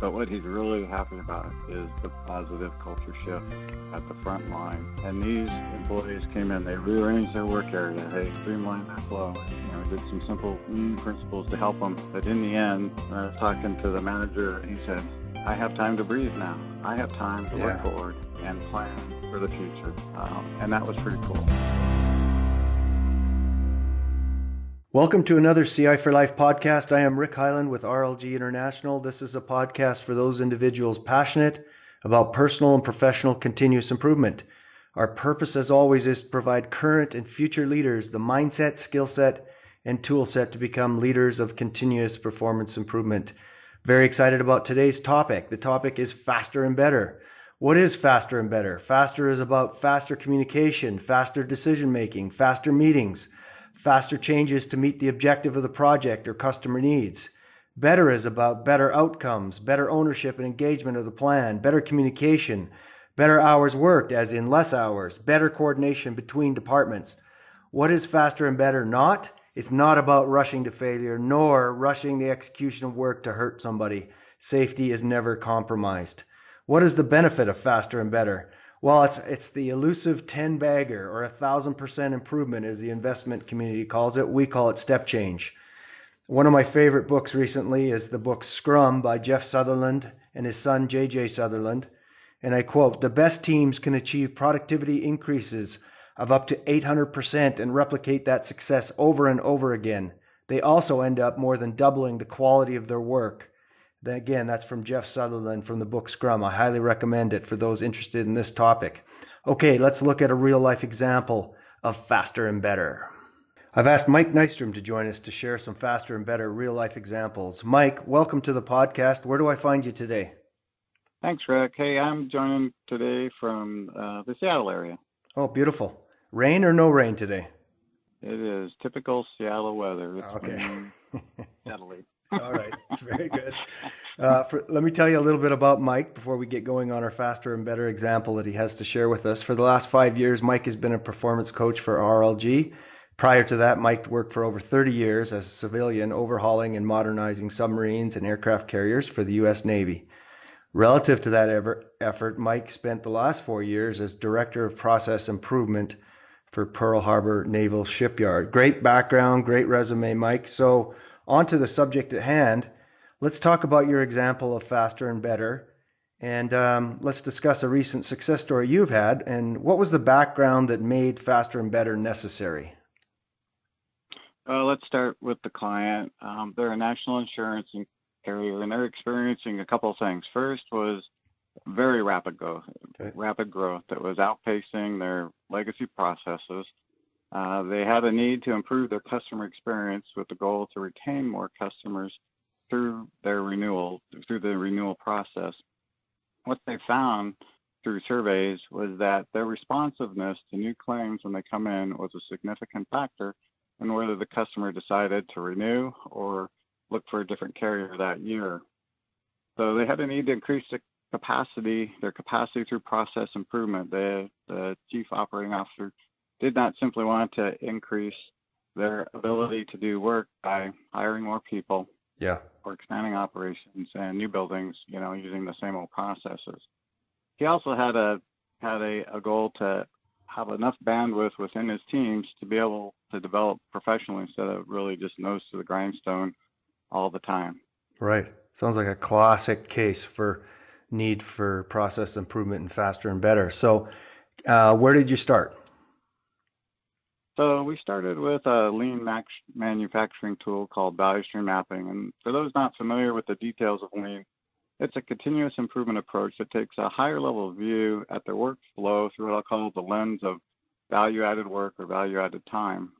But what he's really happy about is the positive culture shift at the front line. And these employees came in, they rearranged their work area, they streamlined their flow, you know, did some simple lean principles to help them. But in the end, when I was talking to the manager, he said, I have time to breathe now. I have time to yeah. look forward and plan for the future. Um, and that was pretty cool. Welcome to another CI for Life podcast. I am Rick Hyland with RLG International. This is a podcast for those individuals passionate about personal and professional continuous improvement. Our purpose, as always, is to provide current and future leaders the mindset, skill set, and tool set to become leaders of continuous performance improvement. Very excited about today's topic. The topic is faster and better. What is faster and better? Faster is about faster communication, faster decision making, faster meetings faster changes to meet the objective of the project or customer needs. Better is about better outcomes, better ownership and engagement of the plan, better communication, better hours worked, as in less hours, better coordination between departments. What is faster and better not? It's not about rushing to failure, nor rushing the execution of work to hurt somebody. Safety is never compromised. What is the benefit of faster and better? Well, it's it's the elusive 10 bagger or a thousand percent improvement as the investment community calls it. We call it step change. One of my favorite books recently is the book Scrum by Jeff Sutherland and his son JJ Sutherland. And I quote, the best teams can achieve productivity increases of up to 800% and replicate that success over and over again. They also end up more than doubling the quality of their work Again, that's from Jeff Sutherland from the book Scrum. I highly recommend it for those interested in this topic. Okay, let's look at a real life example of faster and better. I've asked Mike Nystrom to join us to share some faster and better real life examples. Mike, welcome to the podcast. Where do I find you today? Thanks, Rick. Hey, I'm joining today from uh, the Seattle area. Oh, beautiful. Rain or no rain today? It is typical Seattle weather. It's okay. steadily. All right, very good. Uh, for, let me tell you a little bit about Mike before we get going on our faster and better example that he has to share with us. For the last five years, Mike has been a performance coach for RLG. Prior to that, Mike worked for over 30 years as a civilian, overhauling and modernizing submarines and aircraft carriers for the U.S. Navy. Relative to that ever, effort, Mike spent the last four years as Director of Process Improvement for Pearl Harbor Naval Shipyard. Great background, great resume, Mike. So, on to the subject at hand. Let's talk about your example of faster and better. And um, let's discuss a recent success story you've had. And what was the background that made faster and better necessary? Uh, let's start with the client. Um, they're a national insurance carrier, and they're experiencing a couple of things. First was very rapid growth, okay. rapid growth that was outpacing their legacy processes. Uh, they had a need to improve their customer experience with the goal to retain more customers through their renewal, through the renewal process. What they found through surveys was that their responsiveness to new claims when they come in was a significant factor in whether the customer decided to renew or look for a different carrier that year. So they had a need to increase the capacity, their capacity through process improvement. The, the chief operating officer did not simply want to increase their ability to do work by hiring more people. Yeah. Or expanding operations and new buildings you know using the same old processes. He also had a had a, a goal to have enough bandwidth within his teams to be able to develop professionally instead of really just nose to the grindstone all the time. Right. Sounds like a classic case for need for process improvement and faster and better. So uh, where did you start so we started with a lean manufacturing tool called value stream mapping. And for those not familiar with the details of lean, it's a continuous improvement approach that takes a higher level view at the workflow through what I'll call the lens of value added work or value added time.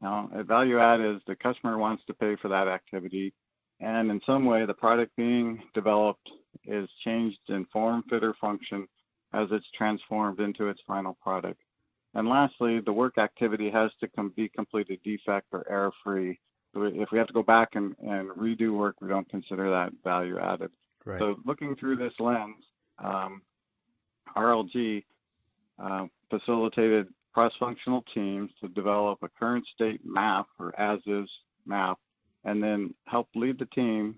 Now, a value add is the customer wants to pay for that activity, and in some way, the product being developed is changed in form, fit, or function as it's transformed into its final product. And lastly, the work activity has to com- be completed defect or error free. So if we have to go back and, and redo work, we don't consider that value added. Right. So looking through this lens, um, RLG uh, facilitated cross-functional teams to develop a current state map or as-is map, and then help lead the team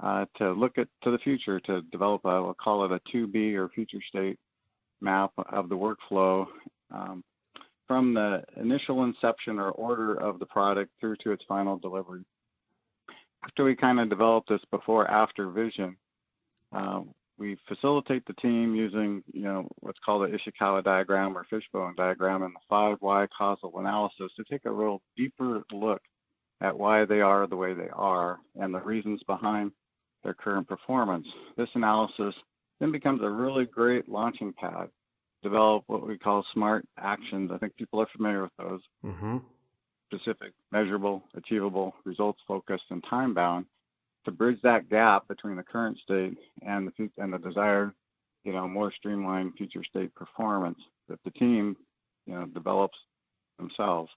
uh, to look at to the future to develop a we'll call it a to-be or future state map of the workflow um, from the initial inception or order of the product through to its final delivery. After we kind of develop this before after vision, uh, we facilitate the team using, you know, what's called the Ishikawa diagram or fishbone diagram and the five why causal analysis to take a real deeper look at why they are the way they are and the reasons behind their current performance. This analysis then becomes a really great launching pad. Develop what we call smart actions. I think people are familiar with those. Mm-hmm. Specific, measurable, achievable, results focused, and time bound to bridge that gap between the current state and the and the desired, you know, more streamlined future state performance that the team, you know, develops themselves.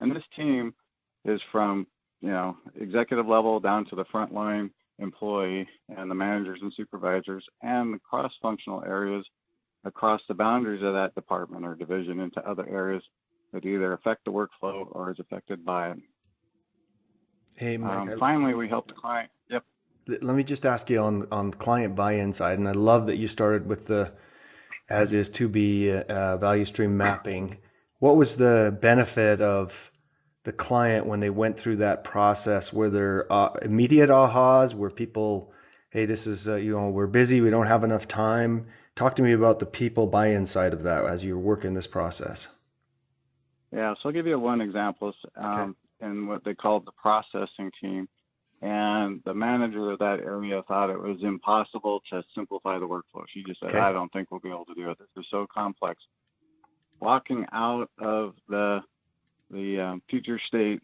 And this team is from, you know, executive level down to the frontline employee and the managers and supervisors and the cross-functional areas across the boundaries of that department or division into other areas that either affect the workflow or is affected by it. Hey, Mike. Um, finally, we help the client. Yep. Let me just ask you on on client buy-in side, and I love that you started with the as is to be uh, value stream mapping. What was the benefit of the client when they went through that process? Were there uh, immediate ahas? Were people, hey, this is uh, you know we're busy, we don't have enough time? Talk to me about the people buy-in side of that as you work in this process. Yeah, so I'll give you one example. Um, okay in what they called the processing team. And the manager of that area thought it was impossible to simplify the workflow. She just said, okay. I don't think we'll be able to do it. This is so complex. Walking out of the the um, future state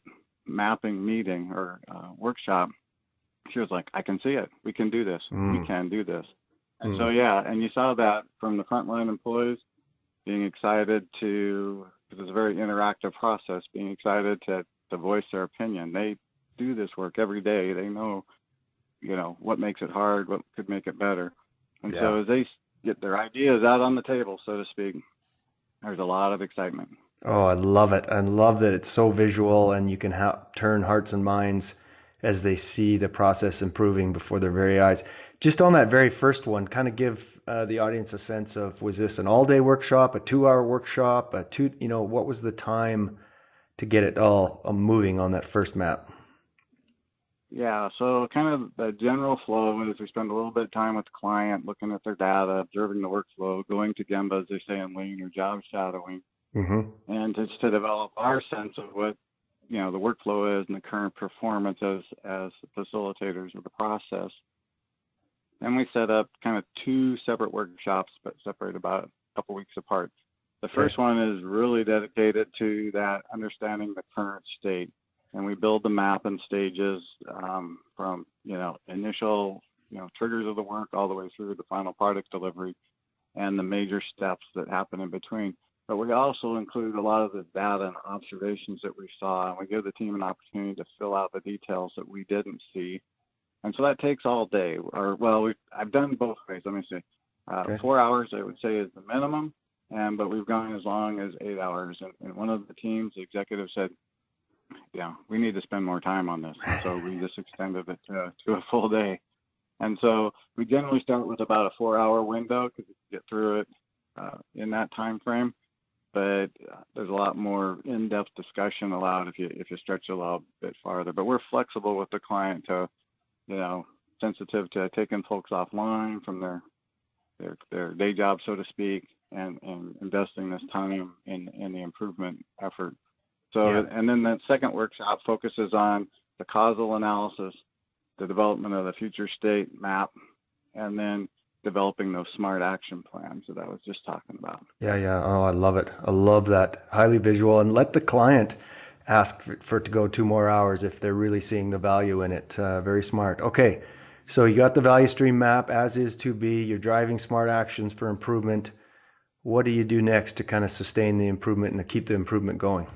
mapping meeting or uh, workshop, she was like, I can see it. We can do this. Mm. We can do this. And mm. so, yeah, and you saw that from the frontline employees being excited to, it was a very interactive process, being excited to to voice their opinion. They do this work every day. They know, you know, what makes it hard, what could make it better. And yeah. so as they get their ideas out on the table, so to speak, there's a lot of excitement. Oh, I love it. I love that it's so visual and you can ha- turn hearts and minds as they see the process improving before their very eyes. Just on that very first one, kind of give uh, the audience a sense of was this an all day workshop, a two hour workshop, a two, you know, what was the time to get it all uh, moving on that first map? Yeah, so kind of the general flow is we spend a little bit of time with the client, looking at their data, observing the workflow, going to Gemba, as they say in lean, or job shadowing, mm-hmm. and just to develop our sense of what you know the workflow is and the current performance as as facilitators of the process. Then we set up kind of two separate workshops, but separated about a couple weeks apart. The first one is really dedicated to that understanding the current state, and we build the map in stages um, from you know initial you know triggers of the work all the way through the final product delivery, and the major steps that happen in between. But we also include a lot of the data and observations that we saw, and we give the team an opportunity to fill out the details that we didn't see. And so that takes all day. Or well, I've done both ways. Let me see. Uh, okay. Four hours, I would say, is the minimum and but we've gone as long as eight hours. And, and one of the teams, the executive said, "Yeah, we need to spend more time on this." And so we just extended it to, to a full day. And so we generally start with about a four-hour window because we get through it uh, in that time frame. But uh, there's a lot more in-depth discussion allowed if you if you stretch it a little bit farther. But we're flexible with the client to, you know, sensitive to taking folks offline from their their their day job, so to speak, and, and investing this time in, in the improvement effort. So, yeah. and then that second workshop focuses on the causal analysis, the development of the future state map, and then developing those smart action plans that I was just talking about. Yeah, yeah. Oh, I love it. I love that. Highly visual. And let the client ask for, for it to go two more hours if they're really seeing the value in it. Uh, very smart. Okay. So you got the value stream map as is to be. You're driving smart actions for improvement what do you do next to kind of sustain the improvement and to keep the improvement going?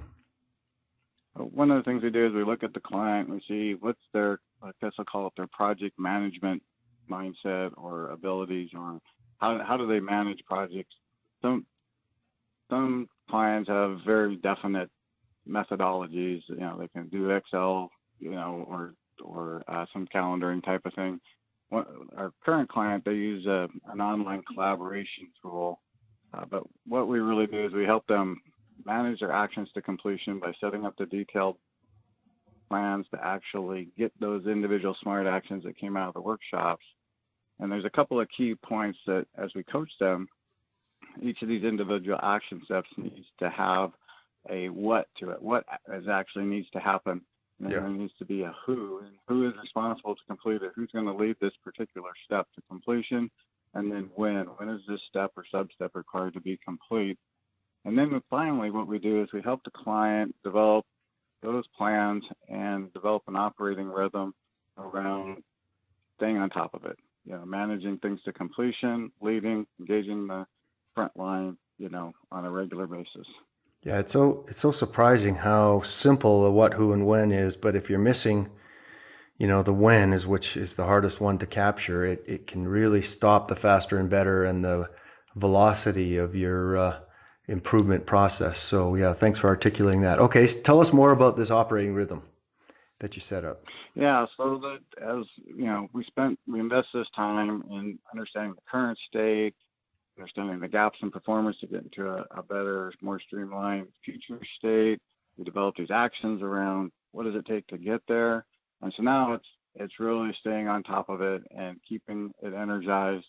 One of the things we do is we look at the client, we see what's their, I guess I'll call it their project management mindset or abilities, or how, how do they manage projects. Some some clients have very definite methodologies. You know, they can do Excel, you know, or or uh, some calendaring type of thing. our current client, they use a, an online collaboration tool. Uh, but what we really do is we help them manage their actions to completion by setting up the detailed plans to actually get those individual smart actions that came out of the workshops. And there's a couple of key points that as we coach them, each of these individual action steps needs to have a what to it. What is actually needs to happen and yeah. there needs to be a who, and who is responsible to complete it? Who's going to lead this particular step to completion? And then when? When is this step or sub-step required to be complete? And then finally, what we do is we help the client develop those plans and develop an operating rhythm around staying on top of it. You know, managing things to completion, leading, engaging the front line, you know, on a regular basis. Yeah, it's so it's so surprising how simple the what, who, and when is. But if you're missing, you know, the when is which is the hardest one to capture. It it can really stop the faster and better and the velocity of your uh, improvement process. So yeah, thanks for articulating that. Okay, tell us more about this operating rhythm that you set up. Yeah, so that as you know, we spent we invest this time in understanding the current state, understanding the gaps in performance to get into a, a better, more streamlined future state. We develop these actions around what does it take to get there. And so now it's it's really staying on top of it and keeping it energized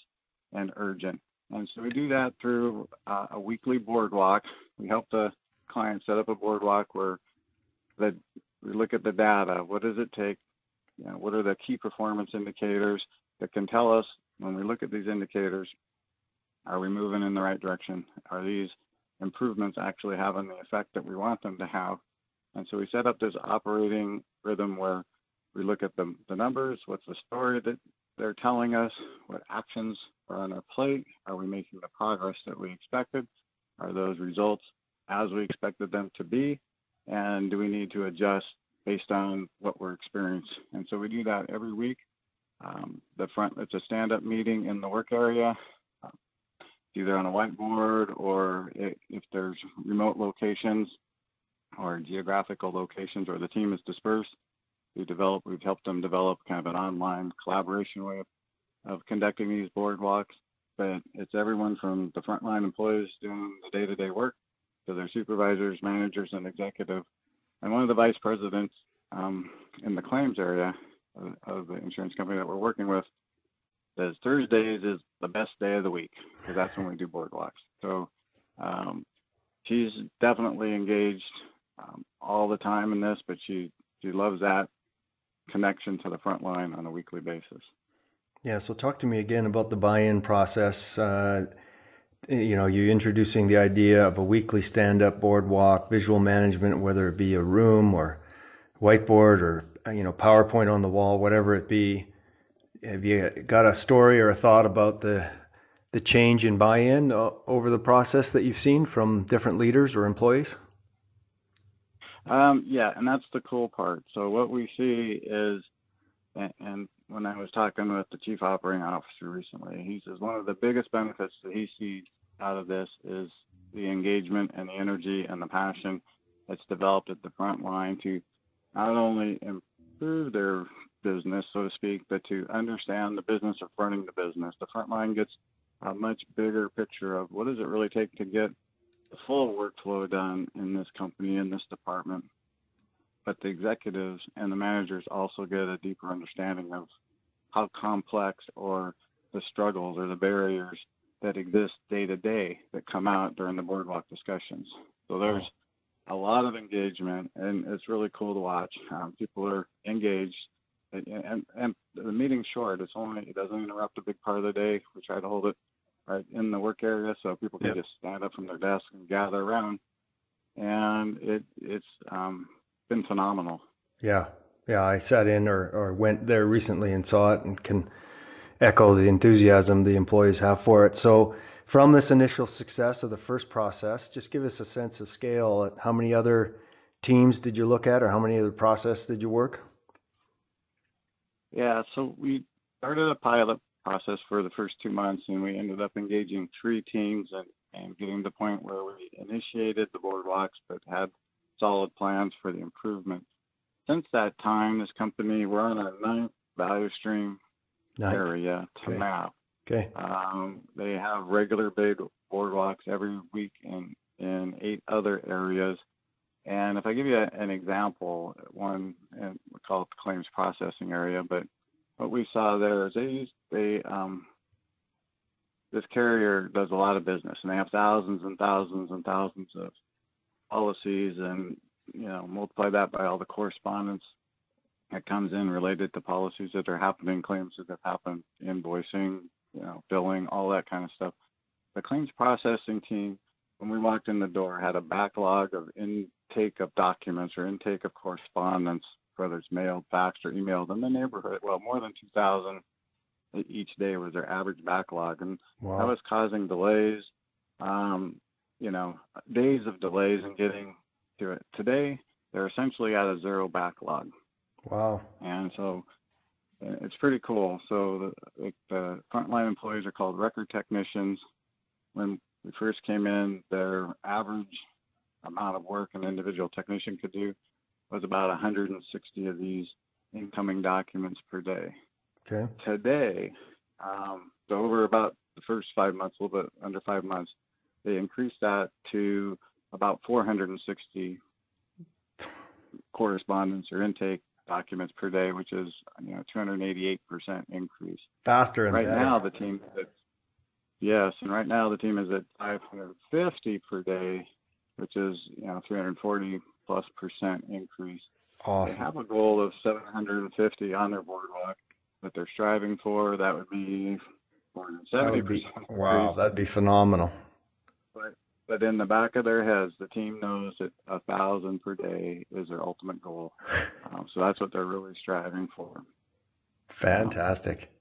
and urgent. And so we do that through uh, a weekly boardwalk. We help the client set up a boardwalk where the, we look at the data. What does it take? You know, what are the key performance indicators that can tell us when we look at these indicators are we moving in the right direction? Are these improvements actually having the effect that we want them to have? And so we set up this operating rhythm where we look at the, the numbers, what's the story that they're telling us, what actions are on our plate, are we making the progress that we expected, are those results as we expected them to be, and do we need to adjust based on what we're experiencing? And so we do that every week. Um, the front, it's a stand-up meeting in the work area either on a whiteboard or if there's remote locations or geographical locations or the team is dispersed, we develop, we've helped them develop kind of an online collaboration way of, of conducting these boardwalks. But it's everyone from the frontline employees doing the day-to-day work to their supervisors, managers, and executive. And one of the vice presidents um, in the claims area of, of the insurance company that we're working with says Thursdays is the best day of the week because that's when we do boardwalks. So um, she's definitely engaged um, all the time in this, but she she loves that connection to the front line on a weekly basis. Yeah. So talk to me again about the buy-in process. Uh, you know, you're introducing the idea of a weekly stand-up boardwalk, visual management, whether it be a room or whiteboard or you know PowerPoint on the wall, whatever it be have you got a story or a thought about the the change in buy-in uh, over the process that you've seen from different leaders or employees? Um, yeah, and that's the cool part. So what we see is, and when I was talking with the chief operating officer recently, he says one of the biggest benefits that he sees out of this is the engagement and the energy and the passion that's developed at the front line to not only improve their business, so to speak, but to understand the business of running the business. The front line gets a much bigger picture of what does it really take to get the full workflow done in this company, in this department. But the executives and the managers also get a deeper understanding of how complex or the struggles or the barriers that exist day to day that come out during the boardwalk discussions. So there's a lot of engagement, and it's really cool to watch. Um, people are engaged and, and, and the meeting's short. It's only it doesn't interrupt a big part of the day. We try to hold it right in the work area so people can yep. just stand up from their desk and gather around. And it it's um, been phenomenal. Yeah, yeah. I sat in or, or went there recently and saw it and can echo the enthusiasm the employees have for it. So from this initial success of the first process, just give us a sense of scale. How many other teams did you look at, or how many other processes did you work? Yeah, so we started a pilot process for the first two months, and we ended up engaging three teams and, and getting to the point where we initiated the boardwalks, but had solid plans for the improvement. Since that time, this company, we're on a ninth value stream nice. area to okay. map. Okay. Um, they have regular big boardwalks every week in in eight other areas. And if I give you a, an example, one and we call it the claims processing area, but what we saw there is they use they um, this carrier does a lot of business and they have thousands and thousands and thousands of policies and you know multiply that by all the correspondence that comes in related to policies that are happening, claims that have happened, invoicing, you know, billing, all that kind of stuff. The claims processing team, when we walked in the door, had a backlog of intake of documents or intake of correspondence, whether it's mailed, faxed, or emailed in the neighborhood. Well, more than 2,000 each day was their average backlog, and wow. that was causing delays. Um, you know, days of delays in getting to it. Today, they're essentially at a zero backlog. Wow. And so uh, it's pretty cool. So the, the frontline employees are called record technicians. When we first came in, their average amount of work an individual technician could do was about 160 of these incoming documents per day. Okay. Today, um, so over about the first five months, a little bit under five months, they increased that to about 460 correspondence or intake documents per day, which is you know 288% increase. Faster and right better. now the team is at, yes, and right now the team is at 550 per day, which is you know 340 plus percent increase. Awesome. They have a goal of 750 on their boardwalk that they're striving for. That would be 470 percent. Wow, that'd be phenomenal. But in the back of their heads, the team knows that a thousand per day is their ultimate goal. Um, so that's what they're really striving for. Fantastic.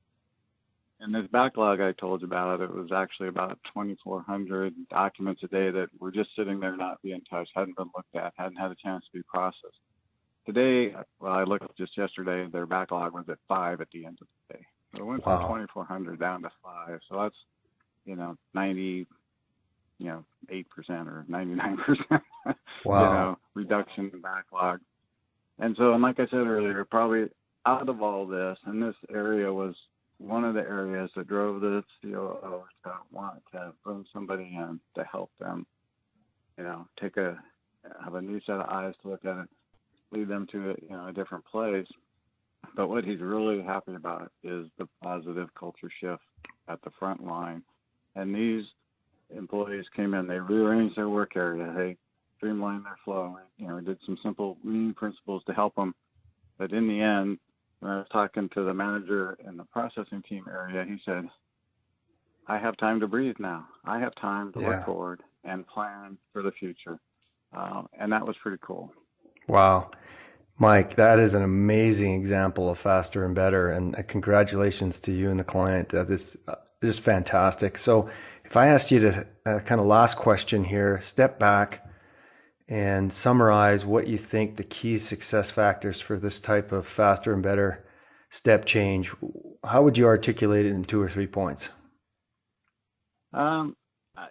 Um, and this backlog I told you about, it was actually about 2,400 documents a day that were just sitting there not being touched, hadn't been looked at, hadn't had a chance to be processed. Today, well, I looked just yesterday, their backlog was at five at the end of the day. So it went wow. from 2,400 down to five. So that's, you know, 90, you know, 8% or 99%, wow. you know, reduction in backlog. And so, and like I said earlier, probably out of all this, and this area was one of the areas that drove the COO to want to bring somebody in to help them, you know, take a, have a new set of eyes to look at it, lead them to a, you know, a different place. But what he's really happy about is the positive culture shift at the front line. And these employees came in, they rearranged their work area, they streamlined their flow, you know, did some simple lean principles to help them. But in the end, when I was talking to the manager in the processing team area, he said, I have time to breathe now. I have time to yeah. look forward and plan for the future. Uh, and that was pretty cool. Wow. Mike, that is an amazing example of faster and better. And uh, congratulations to you and the client. Uh, this uh, is fantastic. So, if I asked you to uh, kind of last question here, step back and summarize what you think the key success factors for this type of faster and better step change, how would you articulate it in two or three points? Um,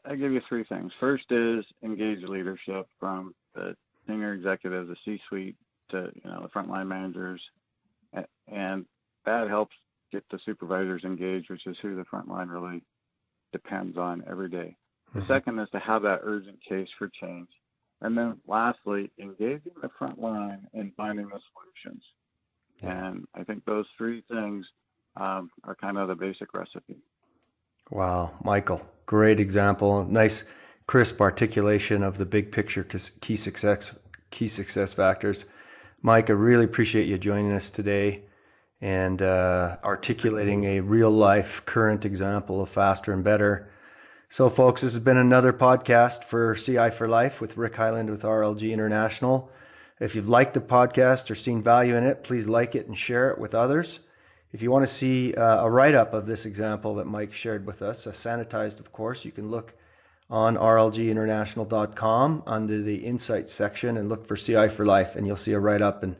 I give you three things. First is engage leadership from the senior executives, the C-suite, to you know the frontline managers, and that helps get the supervisors engaged, which is who the frontline really depends on every day. The mm-hmm. second is to have that urgent case for change. And then lastly, engaging the front line in finding the solutions. And I think those three things um, are kind of the basic recipe. Wow, Michael, great example. Nice, crisp articulation of the big picture key success key success factors. Mike, I really appreciate you joining us today and uh, articulating a real life current example of faster and better. So, folks, this has been another podcast for CI for Life with Rick Highland with RLG International. If you've liked the podcast or seen value in it, please like it and share it with others. If you want to see uh, a write up of this example that Mike shared with us, sanitized, of course, you can look on rlginternational.com under the Insights section and look for CI for Life, and you'll see a write up and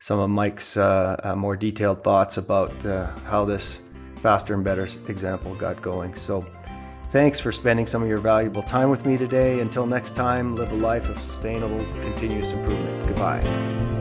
some of Mike's uh, uh, more detailed thoughts about uh, how this faster and better example got going. So, thanks for spending some of your valuable time with me today. Until next time, live a life of sustainable, continuous improvement. Goodbye.